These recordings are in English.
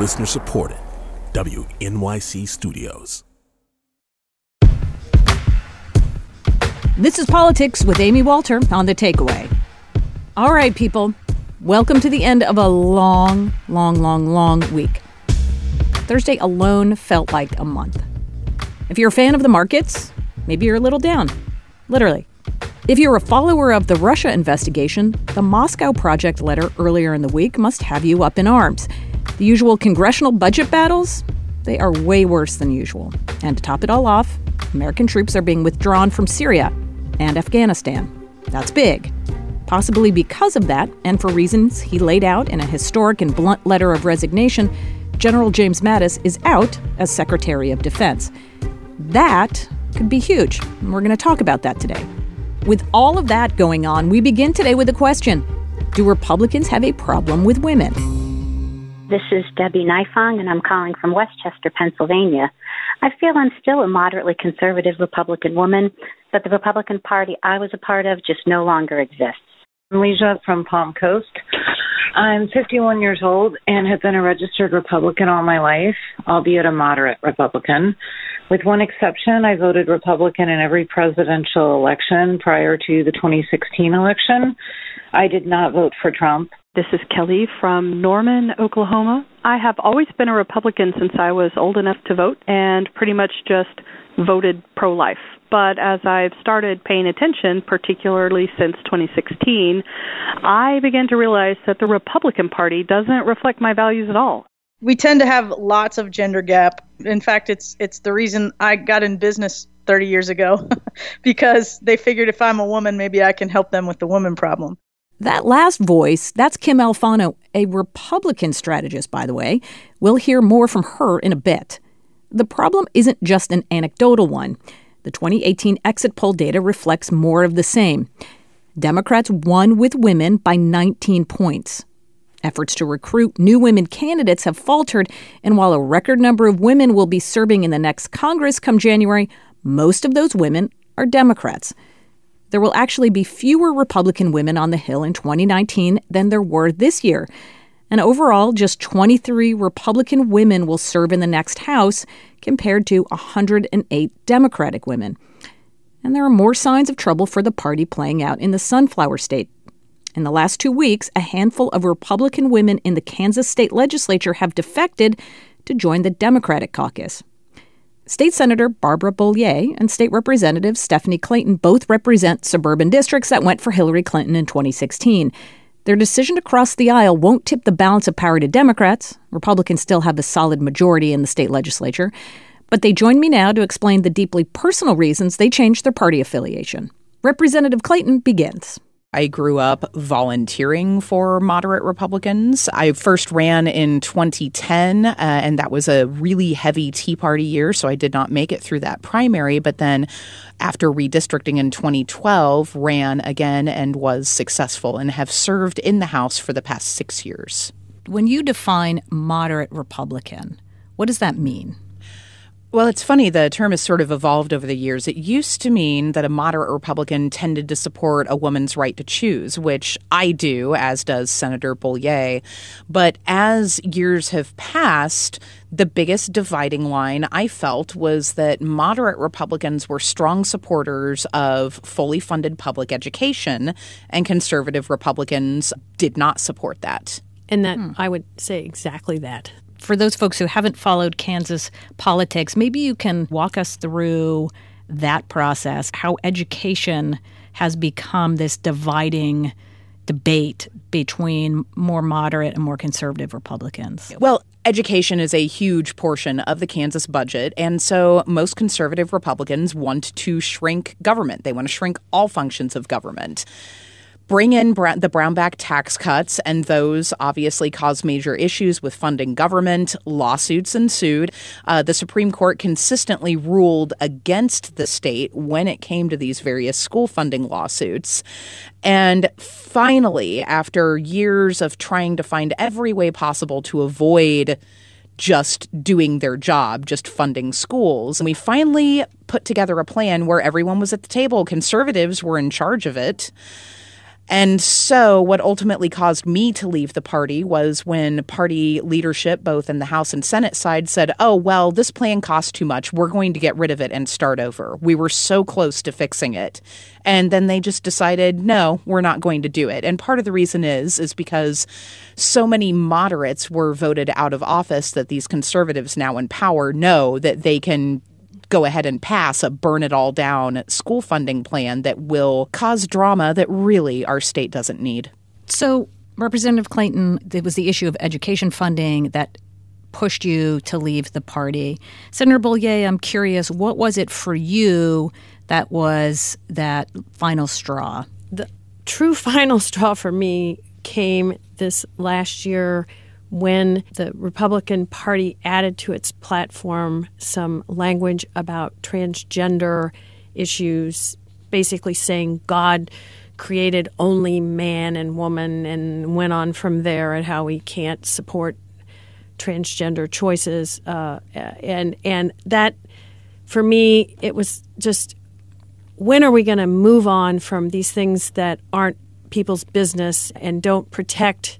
Listener supported. WNYC Studios. This is Politics with Amy Walter on The Takeaway. All right, people, welcome to the end of a long, long, long, long week. Thursday alone felt like a month. If you're a fan of the markets, maybe you're a little down. Literally. If you're a follower of the Russia investigation, the Moscow Project letter earlier in the week must have you up in arms. The usual congressional budget battles, they are way worse than usual. And to top it all off, American troops are being withdrawn from Syria and Afghanistan. That's big. Possibly because of that, and for reasons he laid out in a historic and blunt letter of resignation, General James Mattis is out as Secretary of Defense. That could be huge, we're going to talk about that today. With all of that going on, we begin today with a question Do Republicans have a problem with women? This is Debbie Nifong, and I'm calling from Westchester, Pennsylvania. I feel I'm still a moderately conservative Republican woman, but the Republican Party I was a part of just no longer exists. Leisha from Palm Coast. I'm 51 years old and have been a registered Republican all my life, albeit a moderate Republican. With one exception, I voted Republican in every presidential election prior to the 2016 election. I did not vote for Trump. This is Kelly from Norman, Oklahoma. I have always been a Republican since I was old enough to vote and pretty much just voted pro life. But as I've started paying attention, particularly since 2016, I began to realize that the Republican Party doesn't reflect my values at all. We tend to have lots of gender gap. In fact, it's it's the reason I got in business 30 years ago because they figured if I'm a woman, maybe I can help them with the woman problem. That last voice, that's Kim Alfano, a Republican strategist, by the way. We'll hear more from her in a bit. The problem isn't just an anecdotal one. The 2018 exit poll data reflects more of the same. Democrats won with women by 19 points. Efforts to recruit new women candidates have faltered, and while a record number of women will be serving in the next Congress come January, most of those women are Democrats there will actually be fewer Republican women on the Hill in 2019 than there were this year. And overall, just 23 Republican women will serve in the next House compared to 108 Democratic women. And there are more signs of trouble for the party playing out in the Sunflower State. In the last two weeks, a handful of Republican women in the Kansas state legislature have defected to join the Democratic caucus. State Senator Barbara Bollier and State Representative Stephanie Clayton both represent suburban districts that went for Hillary Clinton in 2016. Their decision to cross the aisle won't tip the balance of power to Democrats. Republicans still have a solid majority in the state legislature. But they join me now to explain the deeply personal reasons they changed their party affiliation. Representative Clayton begins. I grew up volunteering for moderate Republicans. I first ran in 2010, uh, and that was a really heavy Tea Party year, so I did not make it through that primary. But then, after redistricting in 2012, ran again and was successful and have served in the House for the past six years. When you define moderate Republican, what does that mean? Well, it's funny. The term has sort of evolved over the years. It used to mean that a moderate Republican tended to support a woman's right to choose, which I do, as does Senator Bollier. But as years have passed, the biggest dividing line I felt was that moderate Republicans were strong supporters of fully funded public education, and conservative Republicans did not support that. And that hmm. I would say exactly that for those folks who haven't followed Kansas politics, maybe you can walk us through that process, how education has become this dividing debate between more moderate and more conservative Republicans. Well, Education is a huge portion of the Kansas budget, and so most conservative Republicans want to shrink government. They want to shrink all functions of government bring in the Brownback tax cuts, and those obviously caused major issues with funding government. Lawsuits ensued. Uh, the Supreme Court consistently ruled against the state when it came to these various school funding lawsuits. And finally, after years of trying to find every way possible to avoid just doing their job, just funding schools. And we finally put together a plan where everyone was at the table. Conservatives were in charge of it. And so, what ultimately caused me to leave the party was when party leadership, both in the House and Senate side, said, Oh, well, this plan costs too much. We're going to get rid of it and start over. We were so close to fixing it. And then they just decided, No, we're not going to do it. And part of the reason is, is because so many moderates were voted out of office that these conservatives now in power know that they can go ahead and pass a burn it all down school funding plan that will cause drama that really our state doesn't need. So, Representative Clayton, it was the issue of education funding that pushed you to leave the party. Senator Bollier, I'm curious, what was it for you that was that final straw? The true final straw for me came this last year when the Republican Party added to its platform some language about transgender issues, basically saying God created only man and woman, and went on from there and how we can't support transgender choices, uh, and and that for me it was just when are we going to move on from these things that aren't people's business and don't protect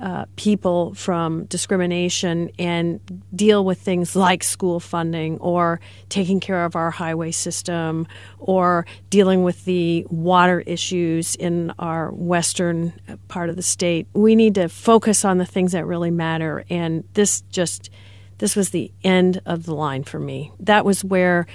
uh, people from discrimination and deal with things like school funding or taking care of our highway system or dealing with the water issues in our western part of the state. We need to focus on the things that really matter. And this just, this was the end of the line for me. That was where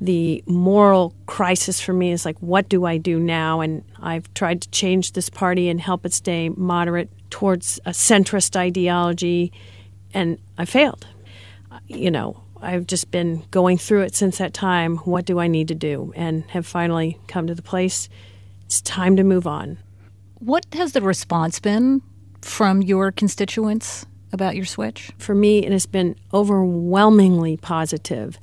the moral crisis for me is like, what do I do now? And I've tried to change this party and help it stay moderate towards a centrist ideology, and I failed. You know, I've just been going through it since that time. What do I need to do? And have finally come to the place it's time to move on. What has the response been from your constituents about your switch? For me, it has been overwhelmingly positive.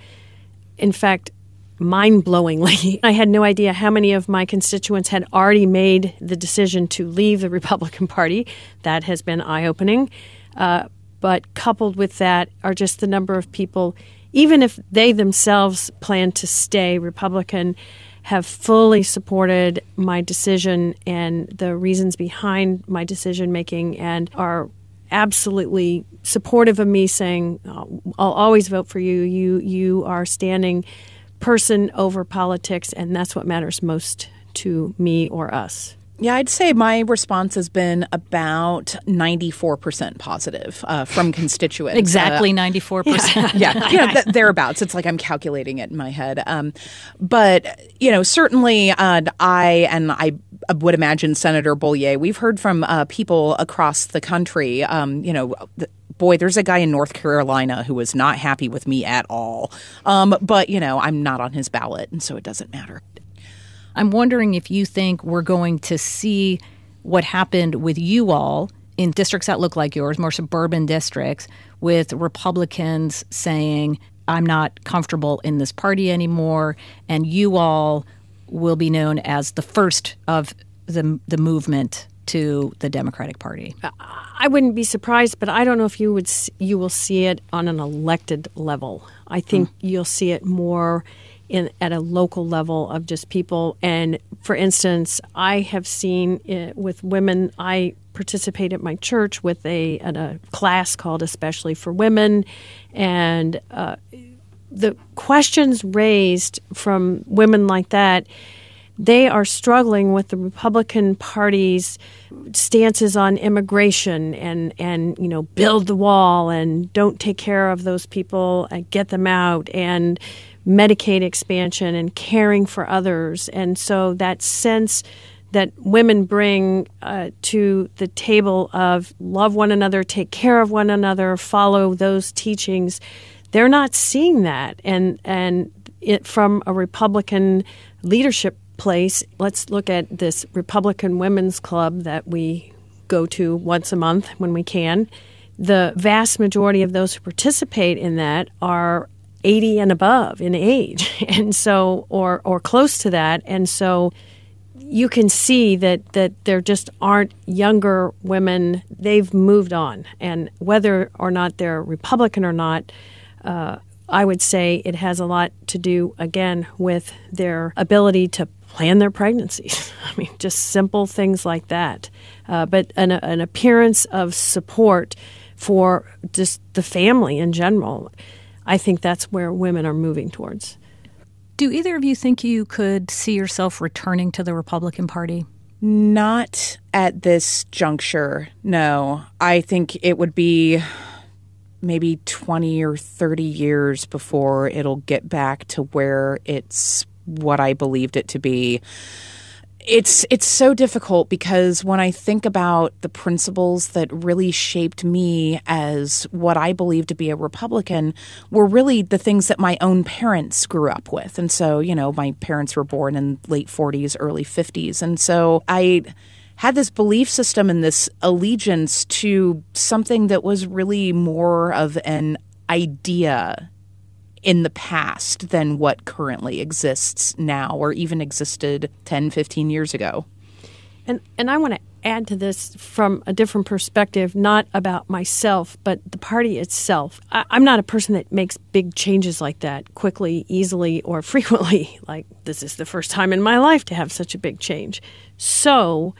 In fact, mind blowingly. I had no idea how many of my constituents had already made the decision to leave the Republican Party. That has been eye opening. Uh, but coupled with that are just the number of people, even if they themselves plan to stay Republican, have fully supported my decision and the reasons behind my decision making and are absolutely supportive of me saying I'll always vote for you you you are standing person over politics, and that's what matters most to me or us. Yeah, I'd say my response has been about 94% positive uh, from constituents. exactly uh, 94%. Yeah, yeah th- thereabouts. It's like I'm calculating it in my head. Um, but, you know, certainly uh, I and I would imagine Senator Bollier, we've heard from uh, people across the country, um, you know, boy, there's a guy in North Carolina who was not happy with me at all. Um, but, you know, I'm not on his ballot, and so it doesn't matter. I'm wondering if you think we're going to see what happened with you all in districts that look like yours, more suburban districts, with Republicans saying, I'm not comfortable in this party anymore, and you all will be known as the first of the, the movement to the Democratic Party. I wouldn't be surprised, but I don't know if you would you will see it on an elected level. I think mm. you'll see it more in at a local level of just people. And for instance, I have seen it with women. I participate at my church with a at a class called Especially for Women, and uh, the questions raised from women like that they are struggling with the Republican Party's stances on immigration and, and you know build the wall and don't take care of those people and get them out and Medicaid expansion and caring for others and so that sense that women bring uh, to the table of love one another, take care of one another, follow those teachings. They're not seeing that, and and it, from a Republican leadership place. Let's look at this Republican Women's Club that we go to once a month when we can. The vast majority of those who participate in that are 80 and above in age and so or or close to that and so you can see that that there just aren't younger women they've moved on and whether or not they're republican or not uh, I would say it has a lot to do, again, with their ability to plan their pregnancies. I mean, just simple things like that. Uh, but an, an appearance of support for just the family in general, I think that's where women are moving towards. Do either of you think you could see yourself returning to the Republican Party? Not at this juncture, no. I think it would be maybe 20 or 30 years before it'll get back to where it's what I believed it to be. It's it's so difficult because when I think about the principles that really shaped me as what I believe to be a Republican were really the things that my own parents grew up with. And so, you know, my parents were born in late 40s, early 50s. And so I had this belief system and this allegiance to something that was really more of an idea in the past than what currently exists now or even existed 10, 15 years ago. And and I want to add to this from a different perspective, not about myself, but the party itself. I, am not a person that makes big changes like that quickly, easily, or frequently. Like this is the first time in my life to have such a big change. So,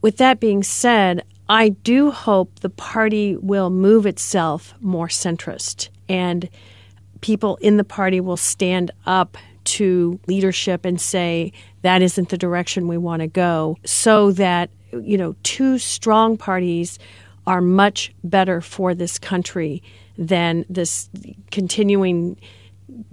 with that being said, I do hope the party will move itself more centrist and people in the party will stand up to leadership and say that isn't the direction we want to go so that you know two strong parties are much better for this country than this continuing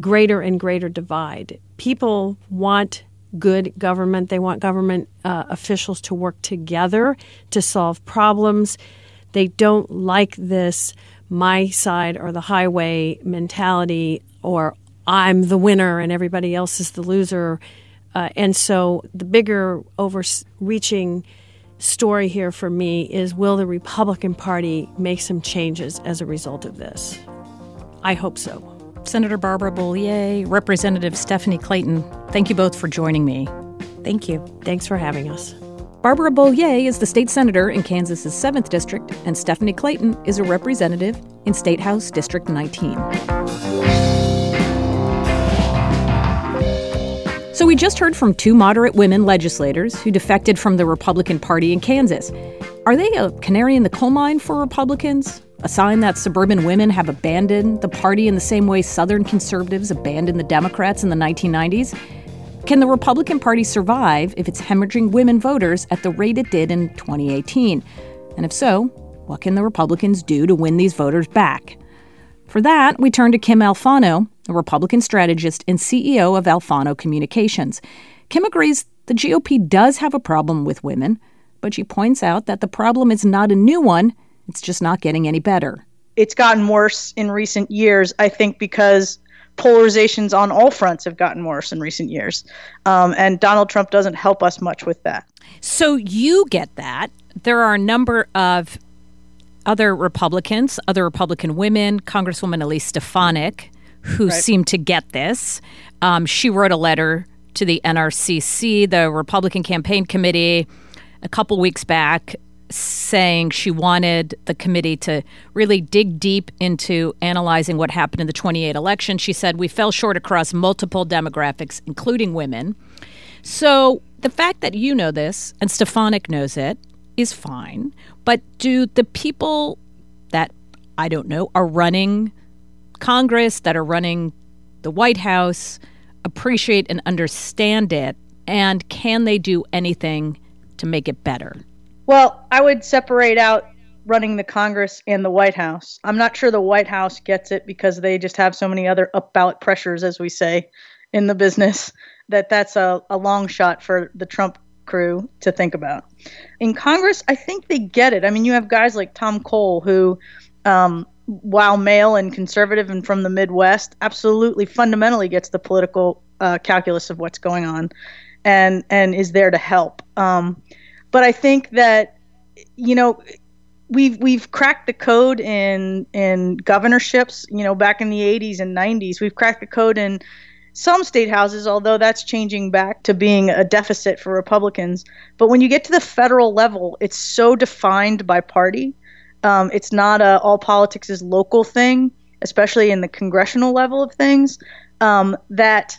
greater and greater divide. People want good government. They want government uh, officials to work together to solve problems. They don't like this my side or the highway mentality or I'm the winner and everybody else is the loser. Uh, and so the bigger overreaching story here for me is will the Republican Party make some changes as a result of this? I hope so. Senator Barbara Bollier, Representative Stephanie Clayton, thank you both for joining me. Thank you. Thanks for having us. Barbara Bollier is the state senator in Kansas's 7th district, and Stephanie Clayton is a representative in State House District 19. So, we just heard from two moderate women legislators who defected from the Republican Party in Kansas. Are they a canary in the coal mine for Republicans? A sign that suburban women have abandoned the party in the same way Southern conservatives abandoned the Democrats in the 1990s? Can the Republican Party survive if it's hemorrhaging women voters at the rate it did in 2018? And if so, what can the Republicans do to win these voters back? For that, we turn to Kim Alfano, a Republican strategist and CEO of Alfano Communications. Kim agrees the GOP does have a problem with women, but she points out that the problem is not a new one, it's just not getting any better. It's gotten worse in recent years, I think, because polarizations on all fronts have gotten worse in recent years. Um, and Donald Trump doesn't help us much with that. So you get that. There are a number of other Republicans, other Republican women, Congresswoman Elise Stefanik, who right. seem to get this. Um, she wrote a letter to the NRCC, the Republican Campaign Committee, a couple weeks back saying she wanted the committee to really dig deep into analyzing what happened in the 28 election. She said we fell short across multiple demographics, including women. So the fact that you know this and Stefanik knows it is fine. But do the people that I don't know are running Congress, that are running the White House, appreciate and understand it? And can they do anything to make it better? Well, I would separate out running the Congress and the White House. I'm not sure the White House gets it because they just have so many other up ballot pressures, as we say in the business, that that's a, a long shot for the Trump crew to think about. In Congress, I think they get it. I mean, you have guys like Tom Cole who, um, while male and conservative and from the Midwest, absolutely fundamentally gets the political uh, calculus of what's going on, and and is there to help. Um, but I think that you know we've we've cracked the code in in governorships. You know, back in the 80s and 90s, we've cracked the code in some state houses, although that's changing back to being a deficit for Republicans. But when you get to the federal level, it's so defined by party. Um, it's not a all politics is local thing, especially in the congressional level of things. Um, that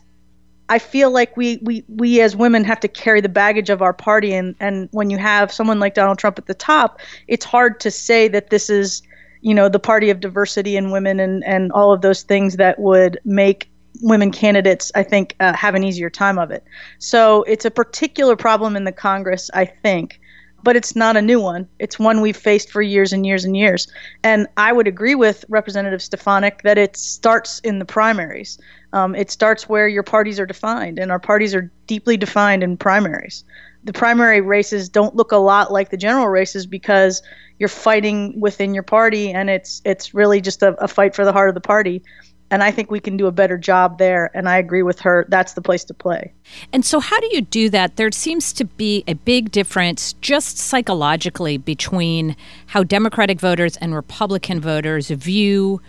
I feel like we, we, we as women have to carry the baggage of our party. And, and when you have someone like Donald Trump at the top, it's hard to say that this is, you know, the party of diversity and women and, and all of those things that would make women candidates, I think, uh, have an easier time of it. So it's a particular problem in the Congress, I think but it's not a new one. It's one we've faced for years and years and years. And I would agree with Representative Stefanik that it starts in the primaries. Um, it starts where your parties are defined, and our parties are deeply defined in primaries. The primary races don't look a lot like the general races because you're fighting within your party, and it's it's really just a, a fight for the heart of the party and I think we can do a better job there. And I agree with her. That's the place to play. And so, how do you do that? There seems to be a big difference just psychologically between how Democratic voters and Republican voters view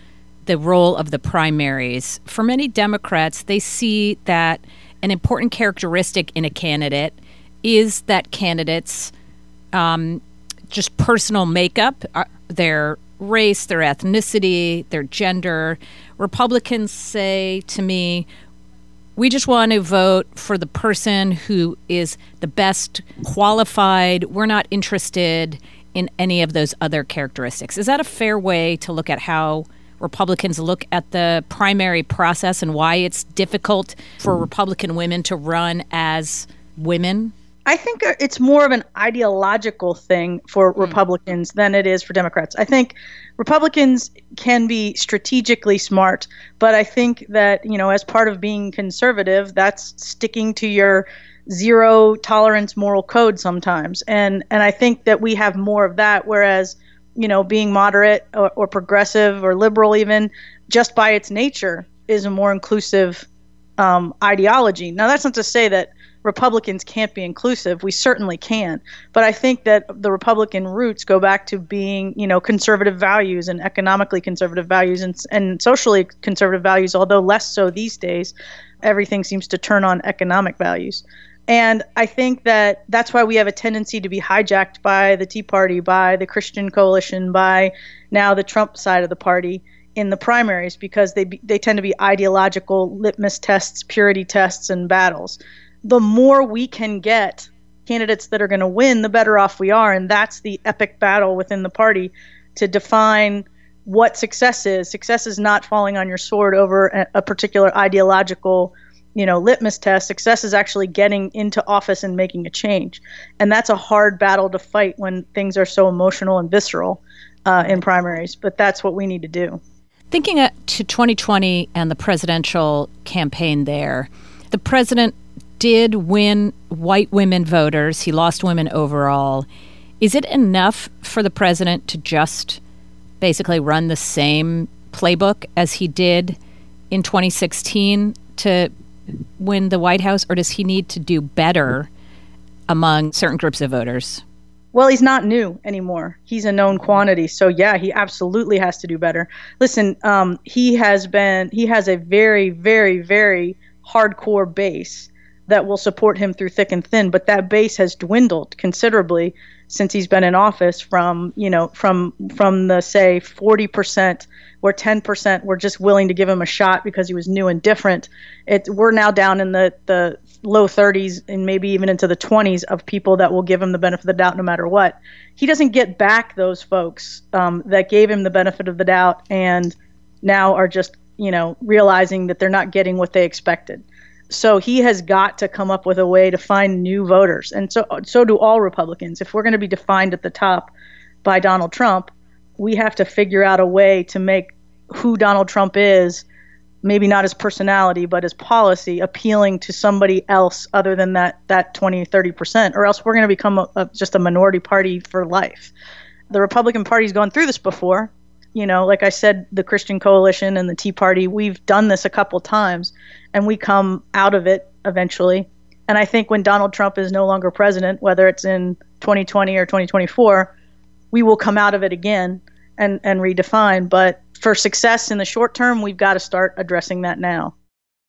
the role of the primaries. For many Democrats, they see that an important characteristic in a candidate is that candidate's um, just personal makeup, uh, their race, their ethnicity, their gender. Republicans say to me, we just want to vote for the person who is the best qualified. We're not interested in any of those other characteristics. Is that a fair way to look at how Republicans look at the primary process and why it's difficult for Republican women to run as women? I think it's more of an ideological thing for hmm. Republicans than it is for Democrats. I think Republicans can be strategically smart, but I think that, you know, as part of being conservative, that's sticking to your zero tolerance moral code sometimes. And and I think that we have more of that whereas, you know, being moderate or, or progressive or liberal even just by its nature is a more inclusive um, ideology. Now that's not to say that Republicans can't be inclusive. We certainly can. But I think that the Republican roots go back to being, you know, conservative values and economically conservative values and, and socially conservative values, although less so these days. Everything seems to turn on economic values. And I think that that's why we have a tendency to be hijacked by the Tea Party, by the Christian Coalition, by now the Trump side of the party in the primaries because they they tend to be ideological litmus tests, purity tests, and battles the more we can get candidates that are going to win, the better off we are. And that's the epic battle within the party to define what success is. Success is not falling on your sword over a, a particular ideological, you know, litmus test. Success is actually getting into office and making a change. And that's a hard battle to fight when things are so emotional and visceral uh, in primaries. But that's what we need to do. Thinking to 2020 and the presidential campaign there, the president did win white women voters. He lost women overall. Is it enough for the president to just basically run the same playbook as he did in 2016 to win the White House, or does he need to do better among certain groups of voters? Well, he's not new anymore. He's a known quantity. So yeah, he absolutely has to do better. Listen, um, he has been he has a very, very, very hardcore base that will support him through thick and thin. But that base has dwindled considerably since he's been in office from you know from from the say 40% where 10% were just willing to give him a shot because he was new and different. It we're now down in the the low 30s and maybe even into the 20s of people that will give him the benefit of the doubt no matter what. He doesn't get back those folks um, that gave him the benefit of the doubt and now are just you know realizing that they're not getting what they expected. So he has got to come up with a way to find new voters, and so so do all Republicans. If we're going to be defined at the top by Donald Trump, we have to figure out a way to make who Donald Trump is, maybe not his personality, but his policy, appealing to somebody else other than that that 20 30 percent, or else we're going to become a, a, just a minority party for life. The Republican Party's gone through this before you know, like I said, the Christian Coalition and the Tea Party, we've done this a couple times and we come out of it eventually. And I think when Donald Trump is no longer president, whether it's in 2020 or 2024, we will come out of it again and, and redefine. But for success in the short term, we've got to start addressing that now.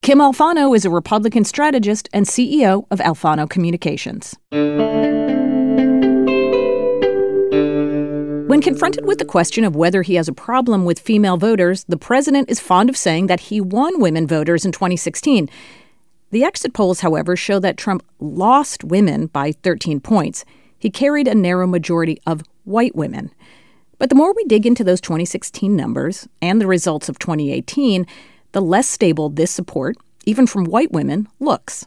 Kim Alfano is a Republican strategist and CEO of Alfano Communications. When confronted with the question of whether he has a problem with female voters, the president is fond of saying that he won women voters in 2016. The exit polls, however, show that Trump lost women by 13 points. He carried a narrow majority of white women. But the more we dig into those 2016 numbers and the results of 2018, the less stable this support, even from white women, looks.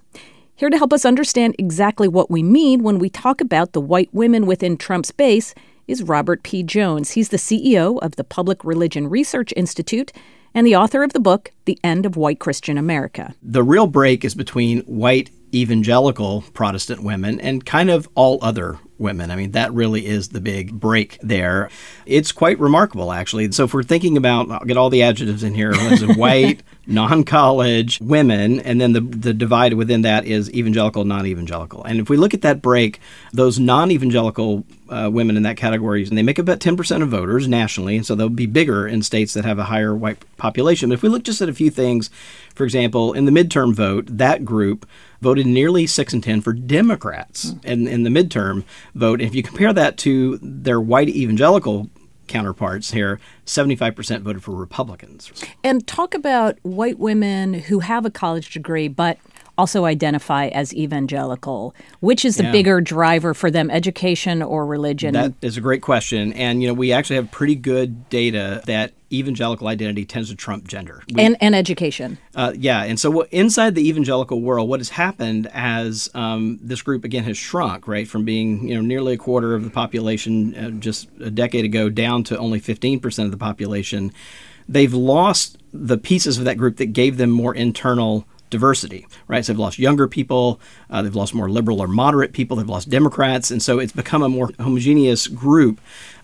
Here to help us understand exactly what we mean when we talk about the white women within Trump's base is Robert P. Jones. He's the CEO of the Public Religion Research Institute and the author of the book, The End of White Christian America. The real break is between white evangelical Protestant women and kind of all other women. I mean, that really is the big break there. It's quite remarkable, actually. So, if we're thinking about, I'll get all the adjectives in here white, non college women, and then the, the divide within that is evangelical, non evangelical. And if we look at that break, those non evangelical uh, women in that category, and they make about 10% of voters nationally, and so they'll be bigger in states that have a higher white population. But if we look just at a few things, for example, in the midterm vote, that group voted nearly 6 and 10 for Democrats mm. in, in the midterm vote. If you compare that to their white evangelical counterparts here, 75% voted for Republicans. And talk about white women who have a college degree but also identify as evangelical. Which is the yeah. bigger driver for them, education or religion? That is a great question. And, you know, we actually have pretty good data that evangelical identity tends to trump gender. We, and, and education. Uh, yeah. And so what, inside the evangelical world, what has happened as um, this group, again, has shrunk, right, from being, you know, nearly a quarter of the population uh, just a decade ago down to only 15% of the population, they've lost the pieces of that group that gave them more internal diversity, right? So they've lost younger people, uh, they've lost more liberal or moderate people, they've lost Democrats, and so it's become a more homogeneous group.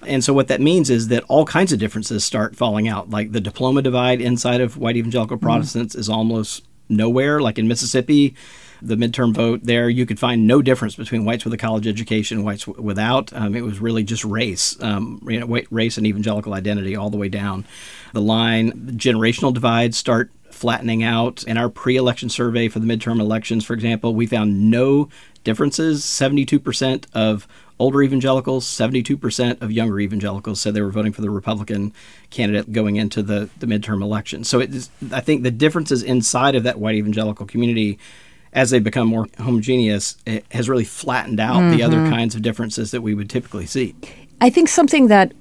And so what that means is that all kinds of differences start falling out. Like the diploma divide inside of white evangelical mm-hmm. Protestants mm-hmm. is almost nowhere. Like in Mississippi, the midterm vote there, you could find no difference between whites with a college education and whites without. Um, it was really just race, um, you know, race and evangelical identity all the way down the line. Generational divides start flattening out. In our pre election survey for the midterm elections, for example, we found no differences. 72% of older evangelicals, 72% of younger evangelicals said they were voting for the Republican candidate going into the, the midterm election. So it is, I think the differences inside of that white evangelical community as they become more homogeneous, it has really flattened out mm-hmm. the other mm-hmm. kinds of differences that we would typically see. I think something that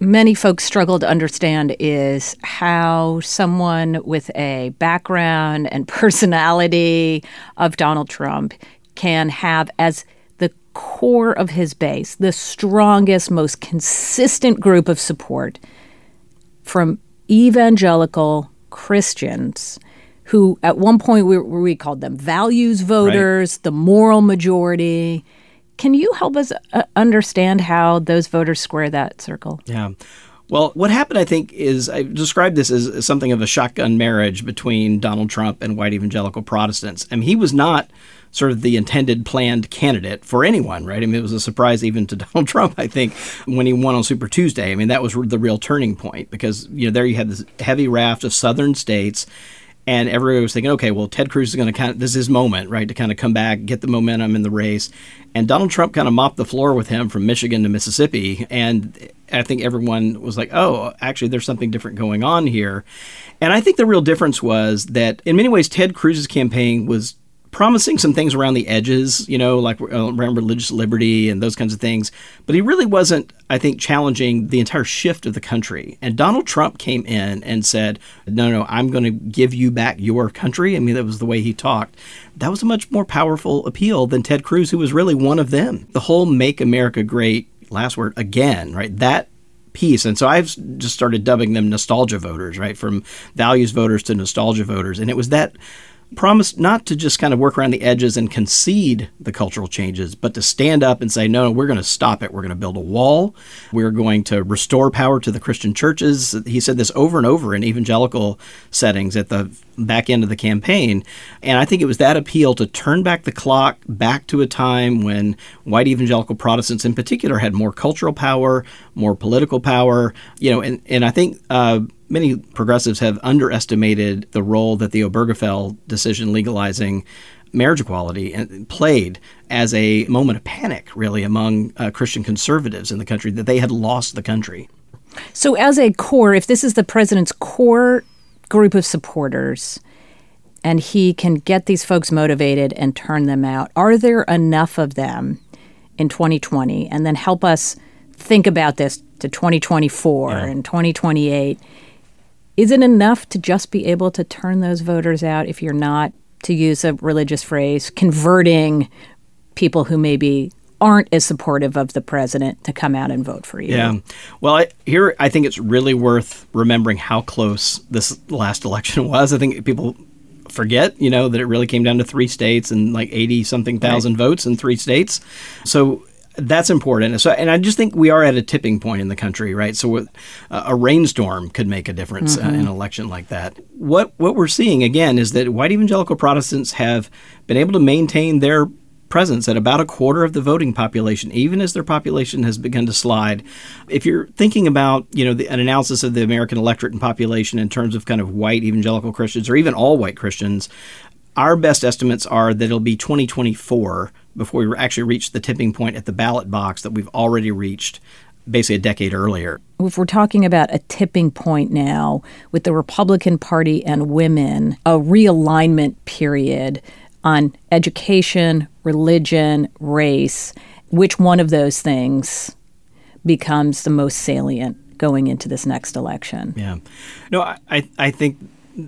many folks struggle to understand is how someone with a background and personality of Donald Trump can have as the core of his base the strongest, most consistent group of support from evangelical Christians who at one point we, we called them values voters, right. the moral majority can you help us uh, understand how those voters square that circle? Yeah. Well, what happened, I think, is I described this as something of a shotgun marriage between Donald Trump and white evangelical Protestants. I mean, he was not sort of the intended planned candidate for anyone, right? I mean, it was a surprise even to Donald Trump, I think, when he won on Super Tuesday. I mean, that was the real turning point because, you know, there you had this heavy raft of southern states and everybody was thinking, okay, well, Ted Cruz is going to kind of, this is his moment, right, to kind of come back, get the momentum in the race. And Donald Trump kind of mopped the floor with him from Michigan to Mississippi. And I think everyone was like, oh, actually, there's something different going on here. And I think the real difference was that in many ways, Ted Cruz's campaign was promising some things around the edges, you know, like uh, around religious liberty and those kinds of things. But he really wasn't, I think, challenging the entire shift of the country. And Donald Trump came in and said, no, no, I'm going to give you back your country. I mean, that was the way he talked. That was a much more powerful appeal than Ted Cruz, who was really one of them. The whole Make America Great, last word, again, right? That piece. And so I've just started dubbing them nostalgia voters, right? From values voters to nostalgia voters. And it was that promised not to just kind of work around the edges and concede the cultural changes, but to stand up and say, no, we're going to stop it. We're going to build a wall. We're going to restore power to the Christian churches. He said this over and over in evangelical settings at the back end of the campaign. And I think it was that appeal to turn back the clock back to a time when white evangelical Protestants in particular had more cultural power, more political power, you know, and, and I think uh, many progressives have underestimated the role that the Obergefell decision legalizing marriage equality played as a moment of panic, really, among uh, Christian conservatives in the country, that they had lost the country. So, as a core, if this is the president's core group of supporters, and he can get these folks motivated and turn them out. Are there enough of them in 2020? And then help us think about this to 2024 yeah. and 2028. Is it enough to just be able to turn those voters out if you're not, to use a religious phrase, converting people who maybe aren't as supportive of the president to come out and vote for you. Yeah. Well, I, here I think it's really worth remembering how close this last election was. I think people forget, you know, that it really came down to three states and like 80 something thousand right. votes in three states. So that's important. So, and I just think we are at a tipping point in the country, right? So, uh, a rainstorm could make a difference mm-hmm. uh, in an election like that. What what we're seeing again is that white evangelical Protestants have been able to maintain their presence at about a quarter of the voting population, even as their population has begun to slide. If you're thinking about, you know, the, an analysis of the American electorate and population in terms of kind of white evangelical Christians or even all white Christians, our best estimates are that it'll be 2024 before we actually reach the tipping point at the ballot box that we've already reached basically a decade earlier. If we're talking about a tipping point now with the Republican Party and women, a realignment period on education, religion, race, which one of those things becomes the most salient going into this next election? Yeah. No, I, I think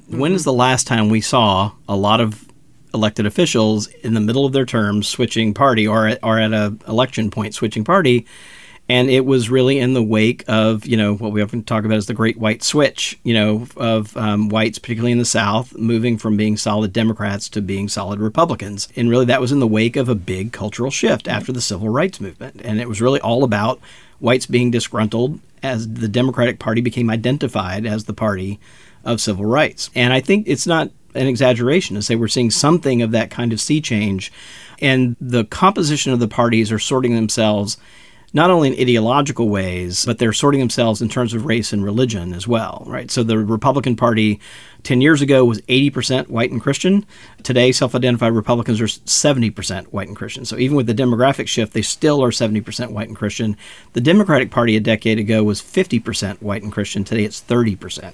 when is the last time we saw a lot of elected officials in the middle of their terms switching party or at, or at a election point switching party? And it was really in the wake of you know what we often talk about as the great white switch you know of um, whites particularly in the south moving from being solid democrats to being solid republicans. And really that was in the wake of a big cultural shift after the civil rights movement. And it was really all about whites being disgruntled as the democratic party became identified as the party of civil rights and i think it's not an exaggeration to say we're seeing something of that kind of sea change. And the composition of the parties are sorting themselves not only in ideological ways, but they're sorting themselves in terms of race and religion as well, right? So the Republican Party 10 years ago was 80% white and Christian. Today, self identified Republicans are 70% white and Christian. So even with the demographic shift, they still are 70% white and Christian. The Democratic Party a decade ago was 50% white and Christian. Today, it's 30%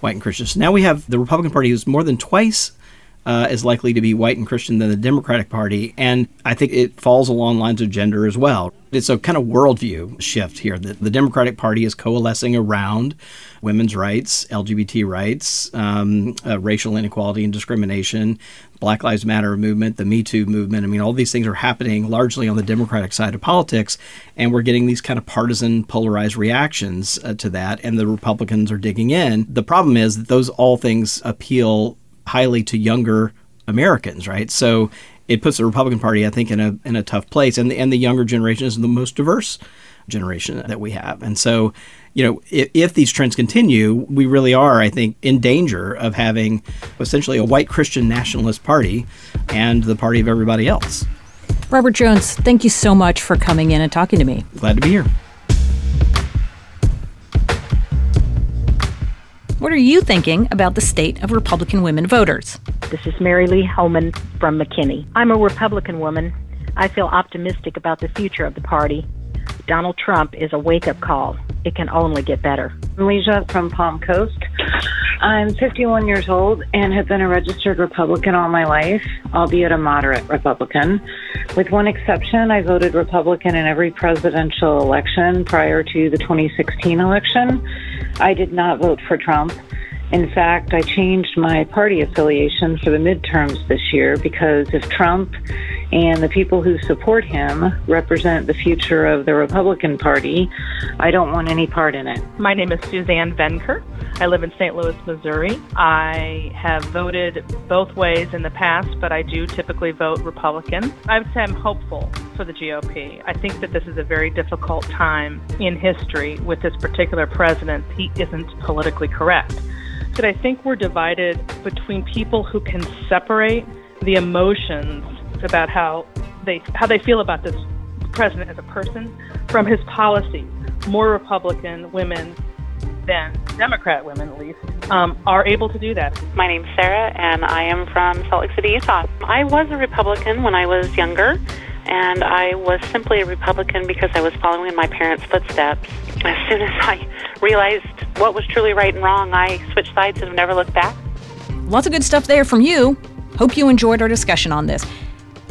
white and Christian. So now we have the Republican Party who's more than twice uh, as likely to be white and Christian than the Democratic Party. And I think it falls along lines of gender as well. It's a kind of worldview shift here that the Democratic Party is coalescing around women's rights, LGBT rights, um, uh, racial inequality and discrimination, Black Lives Matter movement, the Me Too movement. I mean, all these things are happening largely on the Democratic side of politics, and we're getting these kind of partisan, polarized reactions uh, to that, and the Republicans are digging in. The problem is that those all things appeal highly to younger Americans, right? So it puts the Republican Party, I think, in a in a tough place, and the, and the younger generation is the most diverse generation that we have, and so you know if, if these trends continue, we really are, I think, in danger of having essentially a white Christian nationalist party and the party of everybody else. Robert Jones, thank you so much for coming in and talking to me. Glad to be here. What are you thinking about the state of Republican women voters? This is Mary Lee Holman from McKinney. I'm a Republican woman. I feel optimistic about the future of the party. Donald Trump is a wake up call. It can only get better. Alicia from Palm Coast. I'm 51 years old and have been a registered Republican all my life, albeit a moderate Republican. With one exception, I voted Republican in every presidential election prior to the 2016 election. I did not vote for Trump. In fact, I changed my party affiliation for the midterms this year because if Trump and the people who support him represent the future of the Republican Party, I don't want any part in it. My name is Suzanne Venker. I live in St. Louis, Missouri. I have voted both ways in the past, but I do typically vote Republican. I would say I'm hopeful for the GOP. I think that this is a very difficult time in history with this particular president. He isn't politically correct that I think we're divided between people who can separate the emotions about how they how they feel about this president as a person from his policy. More Republican women than Democrat women, at least, um, are able to do that. My name's Sarah, and I am from Salt Lake City, Utah. I was a Republican when I was younger and I was simply a Republican because I was following in my parents' footsteps. As soon as I realized what was truly right and wrong, I switched sides and never looked back. Lots of good stuff there from you. Hope you enjoyed our discussion on this.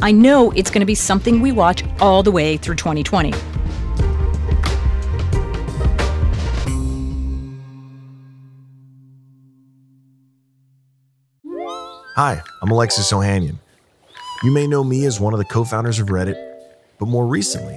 I know it's going to be something we watch all the way through 2020. Hi, I'm Alexis Ohanian. You may know me as one of the co founders of Reddit, but more recently,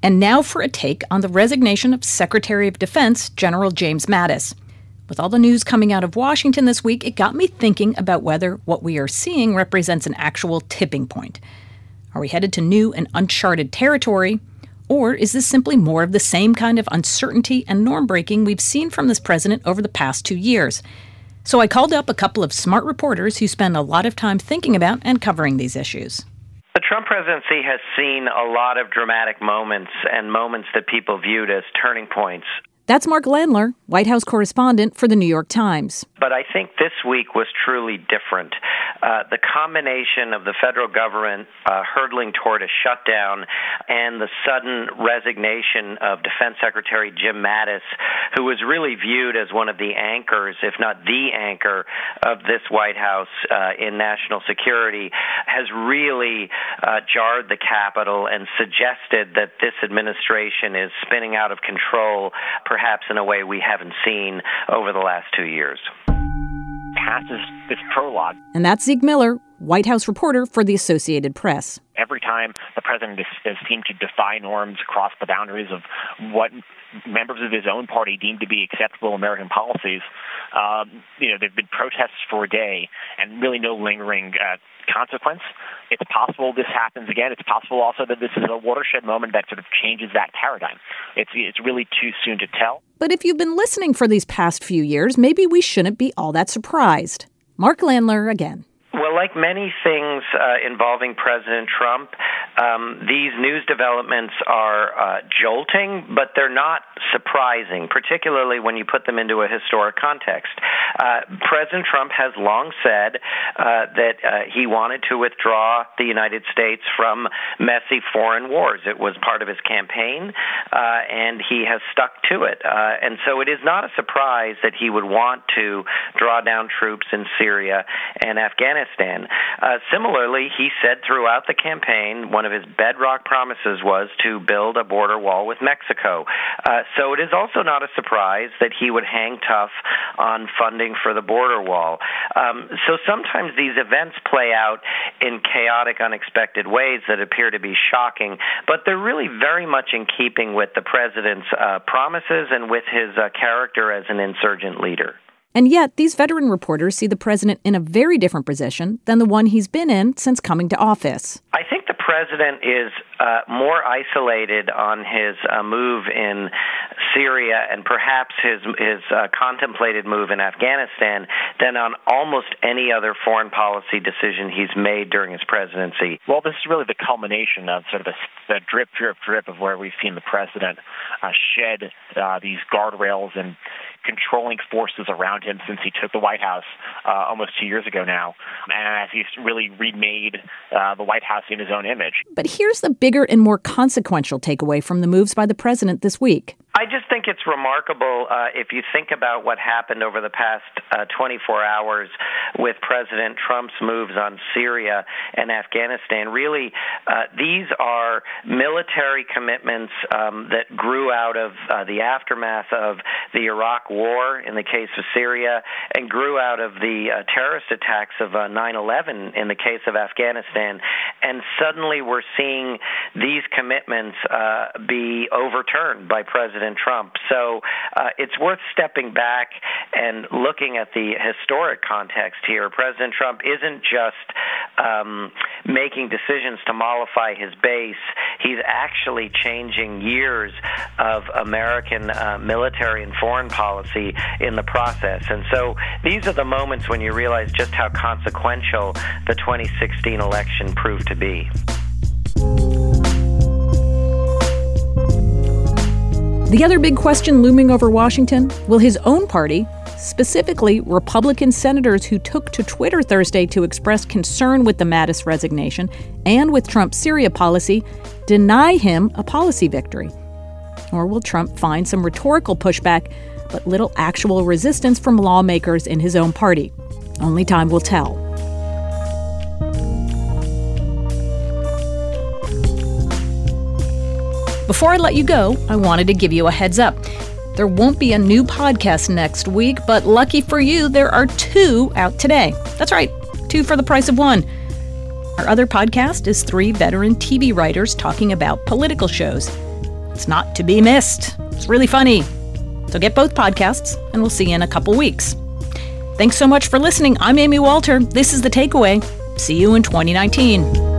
And now for a take on the resignation of Secretary of Defense General James Mattis. With all the news coming out of Washington this week, it got me thinking about whether what we are seeing represents an actual tipping point. Are we headed to new and uncharted territory? Or is this simply more of the same kind of uncertainty and norm breaking we've seen from this president over the past two years? So I called up a couple of smart reporters who spend a lot of time thinking about and covering these issues. The Trump presidency has seen a lot of dramatic moments and moments that people viewed as turning points. That's Mark Landler, White House correspondent for the New York Times. But I think this week was truly different. Uh, the combination of the federal government uh, hurtling toward a shutdown and the sudden resignation of Defense Secretary Jim Mattis, who was really viewed as one of the anchors, if not the anchor, of this White House uh, in national security, has really uh, jarred the Capitol and suggested that this administration is spinning out of control, perhaps in a way we haven't seen over the last two years this prologue. And that's Zeke Miller, White House reporter for the Associated Press. Every time the president has seemed to defy norms across the boundaries of what members of his own party deemed to be acceptable American policies, um, you know, there have been protests for a day and really no lingering uh, consequence. It's possible this happens again. It's possible also that this is a watershed moment that sort of changes that paradigm. It's it's really too soon to tell. But if you've been listening for these past few years, maybe we shouldn't be all that surprised. Mark Landler again. Well, like many things uh, involving President Trump, um, these news developments are uh, jolting, but they're not surprising, particularly when you put them into a historic context. Uh, President Trump has long said uh, that uh, he wanted to withdraw the United States from messy foreign wars. It was part of his campaign, uh, and he has stuck to it. and so it is not a surprise that he would want to draw down troops in Syria and Afghanistan. Afghanistan. Similarly, he said throughout the campaign one of his bedrock promises was to build a border wall with Mexico. Uh, so it is also not a surprise that he would hang tough on funding for the border wall. Um, so sometimes these events play out in chaotic, unexpected ways that appear to be shocking, but they're really very much in keeping with the president's uh, promises and with his uh, character as an insurgent leader. And yet, these veteran reporters see the president in a very different position than the one he's been in since coming to office. I think president is uh, more isolated on his uh, move in Syria and perhaps his his uh, contemplated move in Afghanistan than on almost any other foreign policy decision he's made during his presidency. Well, this is really the culmination of sort of the, the drip, drip, drip of where we've seen the president uh, shed uh, these guardrails and controlling forces around him since he took the White House uh, almost two years ago now, and as he's really remade the White House in his own image. But here's the bigger and more consequential takeaway from the moves by the president this week. I just think it's remarkable uh, if you think about what happened over the past uh, 24 hours with President Trump's moves on Syria and Afghanistan. Really, uh, these are military commitments um, that grew out of uh, the aftermath of the Iraq War in the case of Syria and grew out of the uh, terrorist attacks of uh, 9 11 in the case of Afghanistan. And suddenly we're seeing these commitments be overturned by President President Trump. So uh, it's worth stepping back and looking at the historic context here. President Trump isn't just um, making decisions to mollify his base, he's actually changing years of American uh, military and foreign policy in the process. And so these are the moments when you realize just how consequential the 2016 election proved to be. The other big question looming over Washington will his own party, specifically Republican senators who took to Twitter Thursday to express concern with the Mattis resignation and with Trump's Syria policy, deny him a policy victory? Or will Trump find some rhetorical pushback, but little actual resistance from lawmakers in his own party? Only time will tell. Before I let you go, I wanted to give you a heads up. There won't be a new podcast next week, but lucky for you, there are two out today. That's right, two for the price of one. Our other podcast is three veteran TV writers talking about political shows. It's not to be missed. It's really funny. So get both podcasts, and we'll see you in a couple weeks. Thanks so much for listening. I'm Amy Walter. This is The Takeaway. See you in 2019.